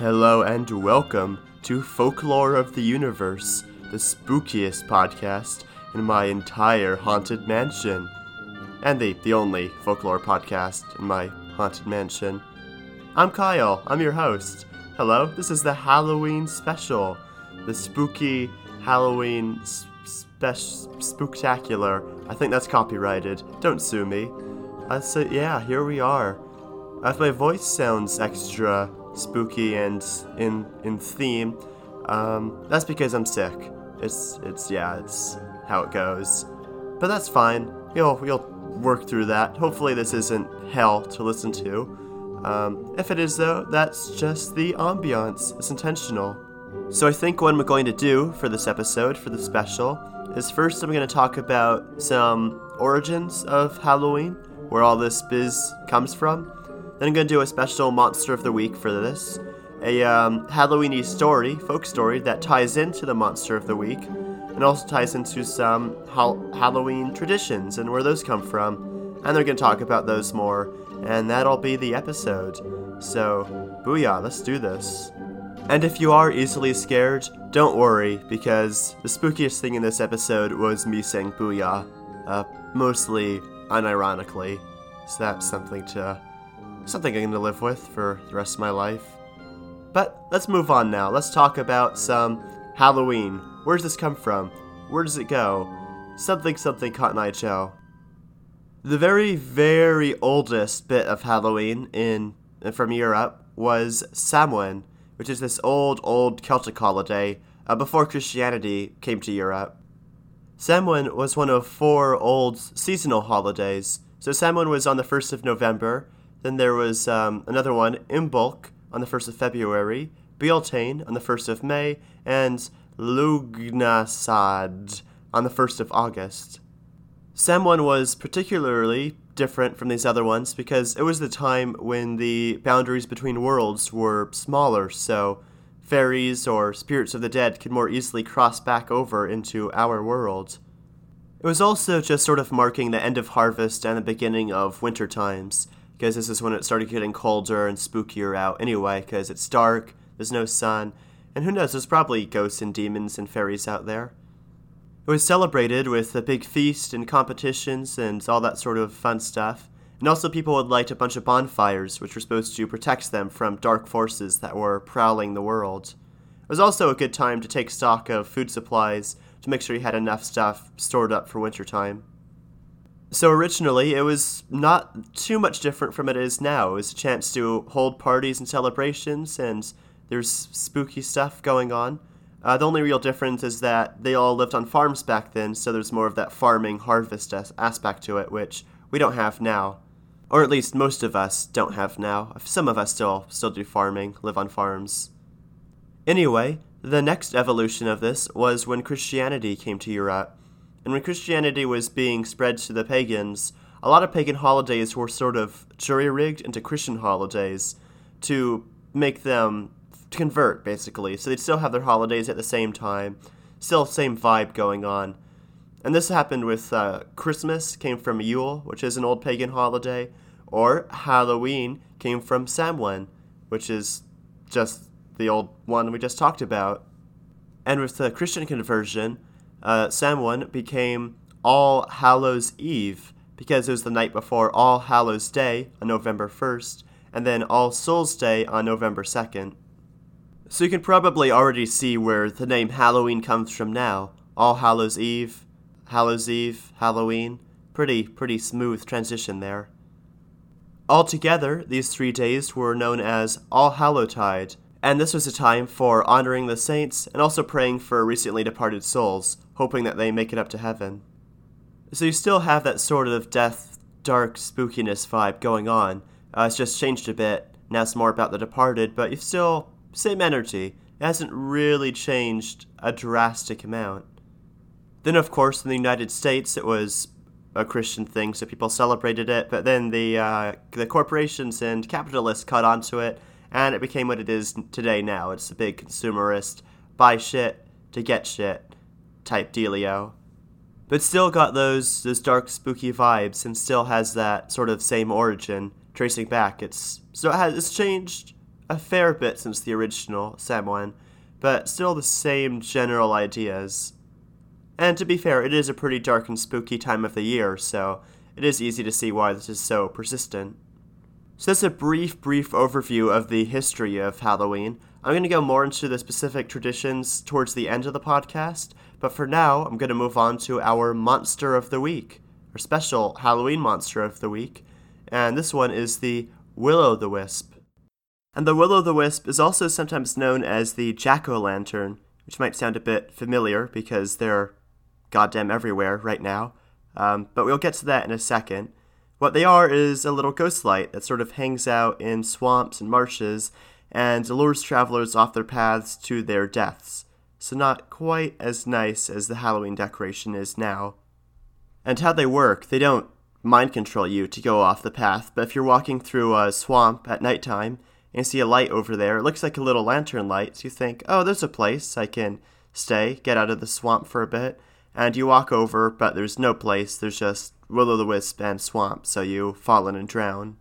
Hello and welcome to Folklore of the Universe, the spookiest podcast in my entire haunted mansion. And the, the only folklore podcast in my haunted mansion. I'm Kyle, I'm your host. Hello, this is the Halloween special, the spooky Halloween spe- spooktacular. I think that's copyrighted. Don't sue me. Uh, so yeah, here we are. If my voice sounds extra spooky and in in theme, um, that's because I'm sick. It's it's yeah, it's how it goes. But that's fine. You'll you'll work through that. Hopefully this isn't hell to listen to. Um, if it is though, that's just the ambiance. It's intentional. So I think what I'm going to do for this episode, for the special, is first I'm going to talk about some origins of Halloween, where all this biz comes from. Then I'm to do a special Monster of the Week for this. A um, Halloweeny story, folk story, that ties into the Monster of the Week, and also ties into some ha- Halloween traditions and where those come from. And they're to talk about those more, and that'll be the episode. So, booyah, let's do this. And if you are easily scared, don't worry, because the spookiest thing in this episode was me saying booyah, uh, mostly unironically. So that's something to something I'm going to live with for the rest of my life. But let's move on now. Let's talk about some Halloween. Where does this come from? Where does it go? Something something Cotton Eye Joe. The very, very oldest bit of Halloween in from Europe was Samhain, which is this old, old Celtic holiday uh, before Christianity came to Europe. Samhain was one of four old seasonal holidays. So Samhain was on the 1st of November, then there was um, another one, Imbolc, on the 1st of February, Beltane on the 1st of May, and Lugnasad on the 1st of August. Samhain was particularly different from these other ones because it was the time when the boundaries between worlds were smaller, so fairies or spirits of the dead could more easily cross back over into our world. It was also just sort of marking the end of harvest and the beginning of winter times, because this is when it started getting colder and spookier out anyway, because it's dark, there's no sun, and who knows, there's probably ghosts and demons and fairies out there. It was celebrated with a big feast and competitions and all that sort of fun stuff. And also, people would light a bunch of bonfires, which were supposed to protect them from dark forces that were prowling the world. It was also a good time to take stock of food supplies to make sure you had enough stuff stored up for wintertime. So originally, it was not too much different from it is now. It was a chance to hold parties and celebrations, and there's spooky stuff going on. Uh, the only real difference is that they all lived on farms back then, so there's more of that farming harvest as- aspect to it, which we don't have now, or at least most of us don't have now. Some of us still still do farming, live on farms. Anyway, the next evolution of this was when Christianity came to Europe. And when Christianity was being spread to the pagans, a lot of pagan holidays were sort of jury rigged into Christian holidays to make them convert, basically. So they'd still have their holidays at the same time, still same vibe going on. And this happened with uh, Christmas, came from Yule, which is an old pagan holiday, or Halloween came from Samhain, which is just the old one we just talked about. And with the Christian conversion, uh, Samhain became All Hallows Eve because it was the night before All Hallows Day on November 1st, and then All Souls Day on November 2nd. So you can probably already see where the name Halloween comes from now. All Hallows Eve, Hallows Eve, Halloween. Pretty, pretty smooth transition there. Altogether, these three days were known as All Hallowtide, and this was a time for honoring the saints and also praying for recently departed souls, hoping that they make it up to heaven. So you still have that sort of death, dark spookiness vibe going on. Uh, it's just changed a bit. Now it's more about the departed, but you still same energy. It hasn't really changed a drastic amount. Then, of course, in the United States, it was a Christian thing, so people celebrated it. But then the uh, the corporations and capitalists caught onto it, and it became what it is today. Now it's a big consumerist, buy shit to get shit type dealio. But still got those those dark, spooky vibes, and still has that sort of same origin, tracing back. It's so it has it's changed a fair bit since the original Samhain, but still the same general ideas. And to be fair, it is a pretty dark and spooky time of the year, so it is easy to see why this is so persistent. So that's a brief, brief overview of the history of Halloween. I'm going to go more into the specific traditions towards the end of the podcast, but for now, I'm going to move on to our Monster of the Week, our special Halloween Monster of the Week, and this one is the Will o' the Wisp. And the Will o' the Wisp is also sometimes known as the Jack o' Lantern, which might sound a bit familiar because they're goddamn everywhere right now, um, but we'll get to that in a second. What they are is a little ghost light that sort of hangs out in swamps and marshes and lures travelers off their paths to their deaths. So, not quite as nice as the Halloween decoration is now. And how they work, they don't mind control you to go off the path, but if you're walking through a swamp at nighttime and see a light over there, it looks like a little lantern light, so you think, oh, there's a place I can stay, get out of the swamp for a bit, and you walk over, but there's no place, there's just will o' the wisp and swamp, so you fall in and drown.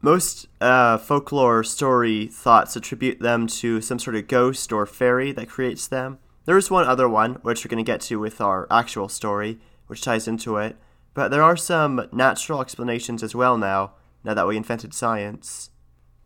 Most uh, folklore story thoughts attribute them to some sort of ghost or fairy that creates them. There is one other one, which we're going to get to with our actual story, which ties into it, but there are some natural explanations as well now, now that we invented science.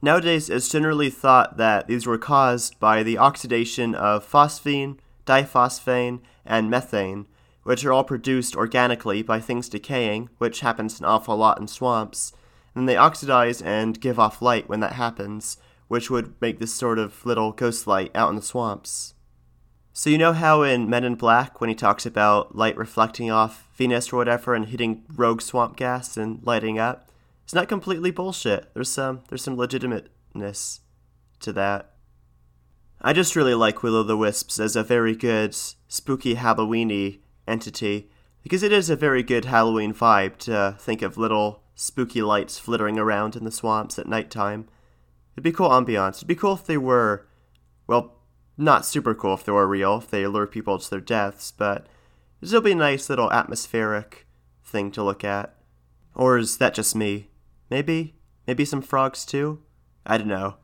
Nowadays, it's generally thought that these were caused by the oxidation of phosphine, diphosphane, and methane, which are all produced organically by things decaying, which happens an awful lot in swamps, and they oxidize and give off light when that happens, which would make this sort of little ghost light out in the swamps. So, you know how in Men in Black, when he talks about light reflecting off Venus or whatever and hitting rogue swamp gas and lighting up? It's not completely bullshit. There's some, there's some legitimateness to that. I just really like Will o' the Wisps as a very good, spooky Halloweeny entity because it is a very good Halloween vibe to think of little spooky lights flittering around in the swamps at nighttime. It'd be cool ambiance. It'd be cool if they were, well, not super cool if they were real, if they lure people to their deaths, but it'd still be a nice little atmospheric thing to look at. Or is that just me? Maybe? Maybe some frogs too? I don't know.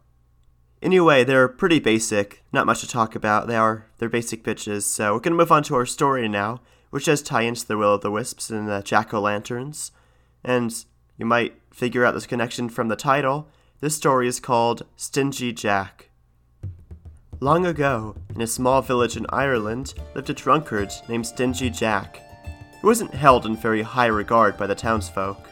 Anyway, they're pretty basic, not much to talk about. They are they're basic bitches. So we're gonna move on to our story now, which does tie into the Will o' the Wisps and the Jack o' Lanterns. And you might figure out this connection from the title. This story is called Stingy Jack. Long ago, in a small village in Ireland, lived a drunkard named Stingy Jack, who wasn't held in very high regard by the townsfolk.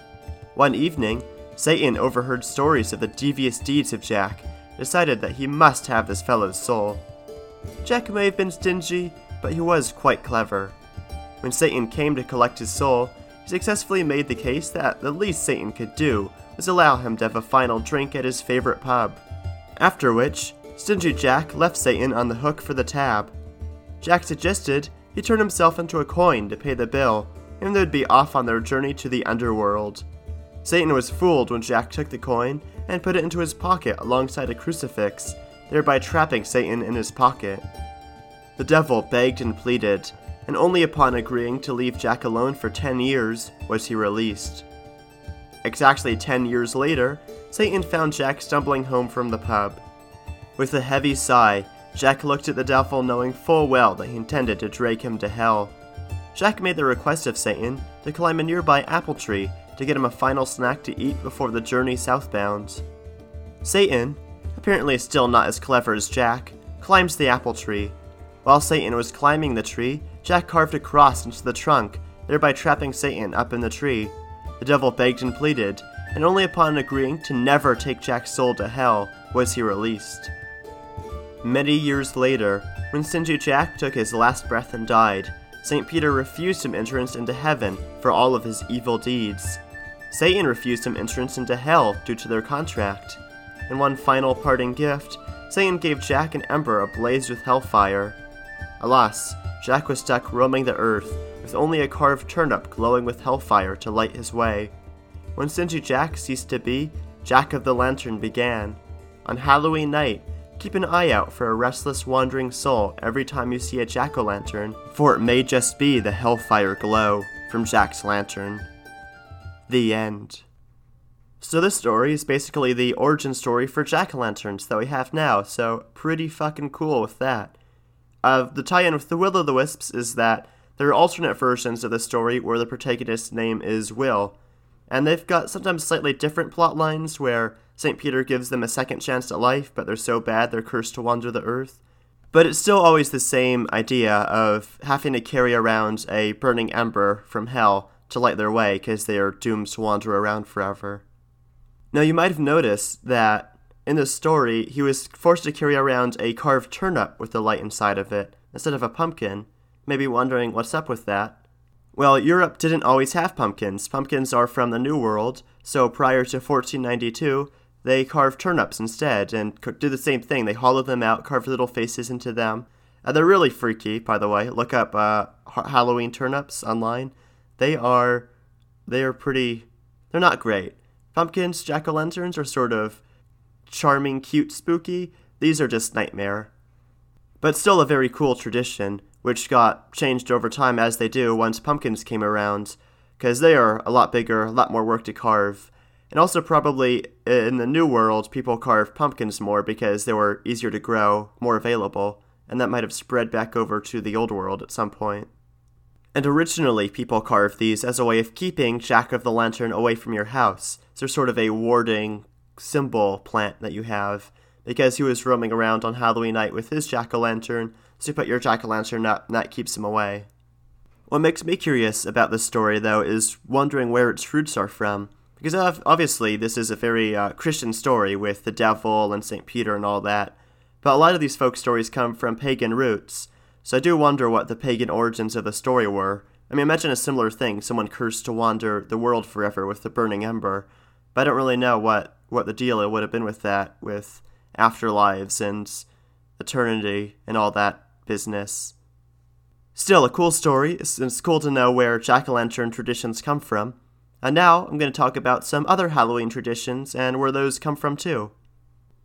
One evening, Satan overheard stories of the devious deeds of Jack, decided that he must have this fellow's soul. Jack may have been stingy, but he was quite clever. When Satan came to collect his soul, he successfully made the case that the least Satan could do was allow him to have a final drink at his favorite pub. After which, Stingy Jack left Satan on the hook for the tab. Jack suggested he turn himself into a coin to pay the bill, and they'd be off on their journey to the underworld. Satan was fooled when Jack took the coin and put it into his pocket alongside a crucifix, thereby trapping Satan in his pocket. The devil begged and pleaded, and only upon agreeing to leave Jack alone for 10 years was he released. Exactly 10 years later, Satan found Jack stumbling home from the pub. With a heavy sigh, Jack looked at the devil knowing full well that he intended to drag him to hell. Jack made the request of Satan to climb a nearby apple tree to get him a final snack to eat before the journey southbound. Satan, apparently still not as clever as Jack, climbs the apple tree. While Satan was climbing the tree, Jack carved a cross into the trunk, thereby trapping Satan up in the tree. The devil begged and pleaded, and only upon agreeing to never take Jack's soul to hell was he released. Many years later, when Stingy Jack took his last breath and died, St. Peter refused him entrance into heaven for all of his evil deeds. Satan refused him entrance into hell due to their contract. In one final parting gift, Satan gave Jack an ember ablaze with hellfire. Alas, Jack was stuck roaming the earth, with only a carved turnip glowing with hellfire to light his way. When Stingy Jack ceased to be, Jack of the Lantern began. On Halloween night, keep an eye out for a restless wandering soul every time you see a jack o' lantern, for it may just be the hellfire glow from Jack's lantern. The end. So this story is basically the origin story for jack-o'-lanterns that we have now, so pretty fucking cool with that. Uh, the tie-in with the Will-o'-the-Wisps is that there are alternate versions of the story where the protagonist's name is Will, and they've got sometimes slightly different plot lines where St. Peter gives them a second chance at life, but they're so bad they're cursed to wander the earth. But it's still always the same idea of having to carry around a burning ember from hell to light their way because they are doomed to wander around forever. Now, you might have noticed that in the story, he was forced to carry around a carved turnip with the light inside of it instead of a pumpkin. Maybe wondering what's up with that. Well, Europe didn't always have pumpkins. Pumpkins are from the New World, so prior to 1492, they carved turnips instead and do the same thing. They hollow them out, carve little faces into them. Uh, they're really freaky, by the way. Look up uh, Halloween turnips online. They are, they are pretty. They're not great. Pumpkins, jack o' lanterns are sort of charming, cute, spooky. These are just nightmare. But still a very cool tradition, which got changed over time as they do once pumpkins came around, because they are a lot bigger, a lot more work to carve. And also, probably uh, in the New World, people carved pumpkins more because they were easier to grow, more available, and that might have spread back over to the Old World at some point. And originally, people carved these as a way of keeping Jack of the Lantern away from your house. So, sort of a warding symbol plant that you have, because he was roaming around on Halloween night with his jack o' lantern, so you put your jack o' lantern up, and that keeps him away. What makes me curious about this story, though, is wondering where its roots are from. Because obviously, this is a very uh, Christian story with the devil and St. Peter and all that, but a lot of these folk stories come from pagan roots, so I do wonder what the pagan origins of the story were. I mean, imagine a similar thing someone cursed to wander the world forever with the burning ember. But I don't really know what, what the deal it would have been with that, with afterlives and eternity and all that business. Still, a cool story. It's, it's cool to know where jack o' lantern traditions come from. And now I'm going to talk about some other Halloween traditions and where those come from too.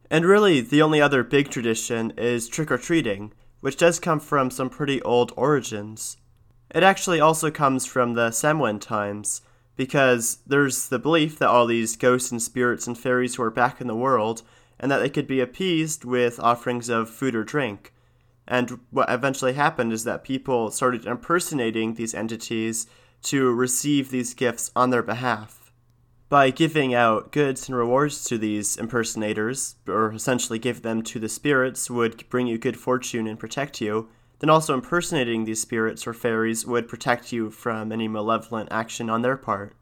And really, the only other big tradition is trick or treating, which does come from some pretty old origins. It actually also comes from the Samhain times, because there's the belief that all these ghosts and spirits and fairies were back in the world, and that they could be appeased with offerings of food or drink. And what eventually happened is that people started impersonating these entities to receive these gifts on their behalf by giving out goods and rewards to these impersonators, or essentially give them to the spirits, would bring you good fortune and protect you, then also impersonating these spirits or fairies would protect you from any malevolent action on their part.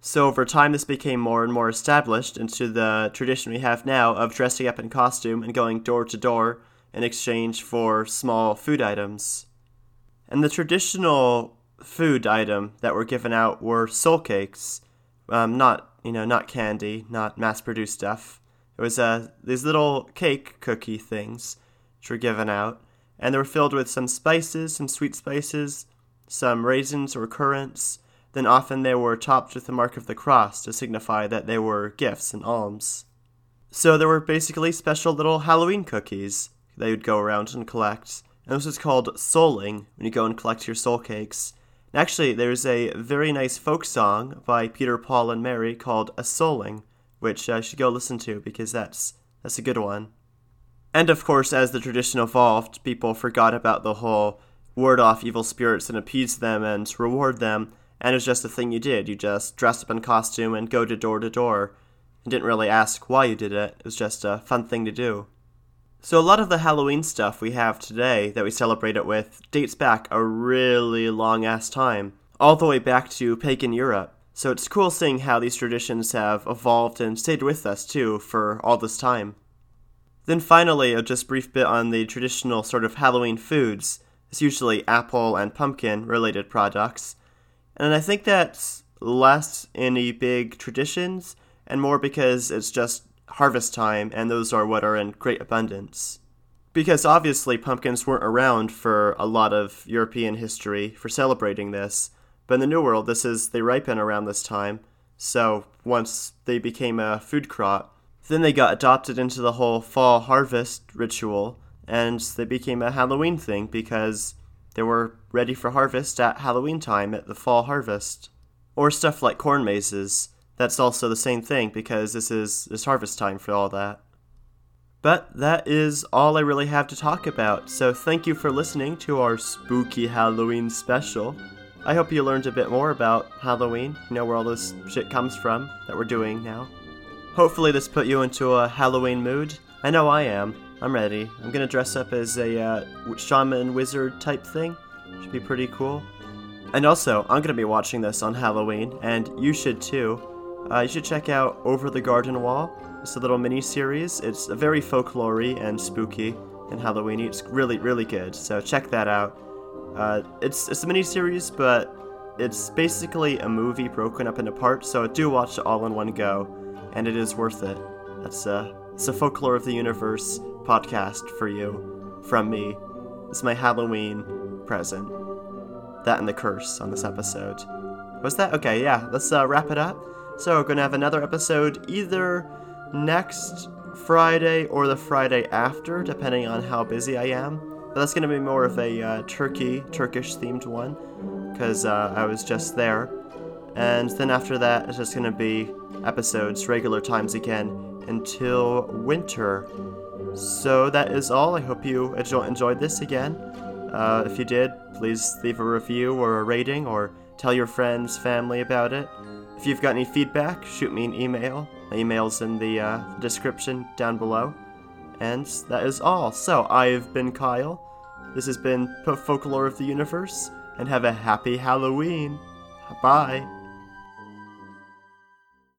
So over time, this became more and more established into the tradition we have now of dressing up in costume and going door to door in exchange for small food items. And the traditional food item that were given out were soul cakes, um, not you know not candy, not mass-produced stuff. It was uh, these little cake cookie things which were given out, and they were filled with some spices, some sweet spices, some raisins or currants. Then often they were topped with the mark of the cross to signify that they were gifts and alms. So there were basically special little Halloween cookies they would go around and collect. And this was called souling when you go and collect your soul cakes. Actually, there's a very nice folk song by Peter, Paul, and Mary called A Souling, which I should go listen to because that's that's a good one. And of course, as the tradition evolved, people forgot about the whole ward off evil spirits and appease them and reward them, and it was just a thing you did. You just dressed up in costume and go to door to door. and didn't really ask why you did it. It was just a fun thing to do. So, a lot of the Halloween stuff we have today that we celebrate it with dates back a really long ass time, all the way back to pagan Europe. So, it's cool seeing how these traditions have evolved and stayed with us too for all this time. Then, finally, a just brief bit on the traditional sort of Halloween foods. It's usually apple and pumpkin related products. And I think that's less any big traditions and more because it's just harvest time, and those are what are in great abundance. Because obviously pumpkins weren't around for a lot of European history for celebrating this, but in the New World, this is they ripen around this time. So once they became a food crop, then they got adopted into the whole fall harvest ritual, and they became a Halloween thing because they were ready for harvest at Halloween time at the fall harvest. Or stuff like corn mazes, that's also the same thing because this is this harvest time for all that. But that is all I really have to talk about. So thank you for listening to our spooky Halloween special. I hope you learned a bit more about Halloween, you know where all this shit comes from that we're doing now. Hopefully this put you into a Halloween mood. I know I am. I'm ready. I'm gonna dress up as a uh, shaman wizard type thing. Should be pretty cool. And also, I'm gonna be watching this on Halloween, and you should too. Uh, you should check out Over the Garden Wall. It's a little mini series. It's very folklore and spooky and Halloweeny. It's really, really good. So check that out. Uh, it's it's a mini series, but it's basically a movie broken up into parts. So do watch it all in one go, and it is worth it. That's uh, it's a folklore of the universe podcast for you from me. It's my Halloween present. That and the curse on this episode. Was that okay? Yeah. Let's uh, wrap it up. So we're gonna have another episode either next Friday or the Friday after, depending on how busy I am. But that's gonna be more of a uh, Turkey, Turkish themed one, because uh, I was just there. And then after that, it's just gonna be episodes, regular times again, until winter. So that is all. I hope you enjoyed this again. Uh, if you did, please leave a review or a rating or tell your friends, family about it. If you've got any feedback, shoot me an email. My email's in the uh, description down below. And that is all. So, I've been Kyle. This has been Folklore of the Universe, and have a happy Halloween. Bye.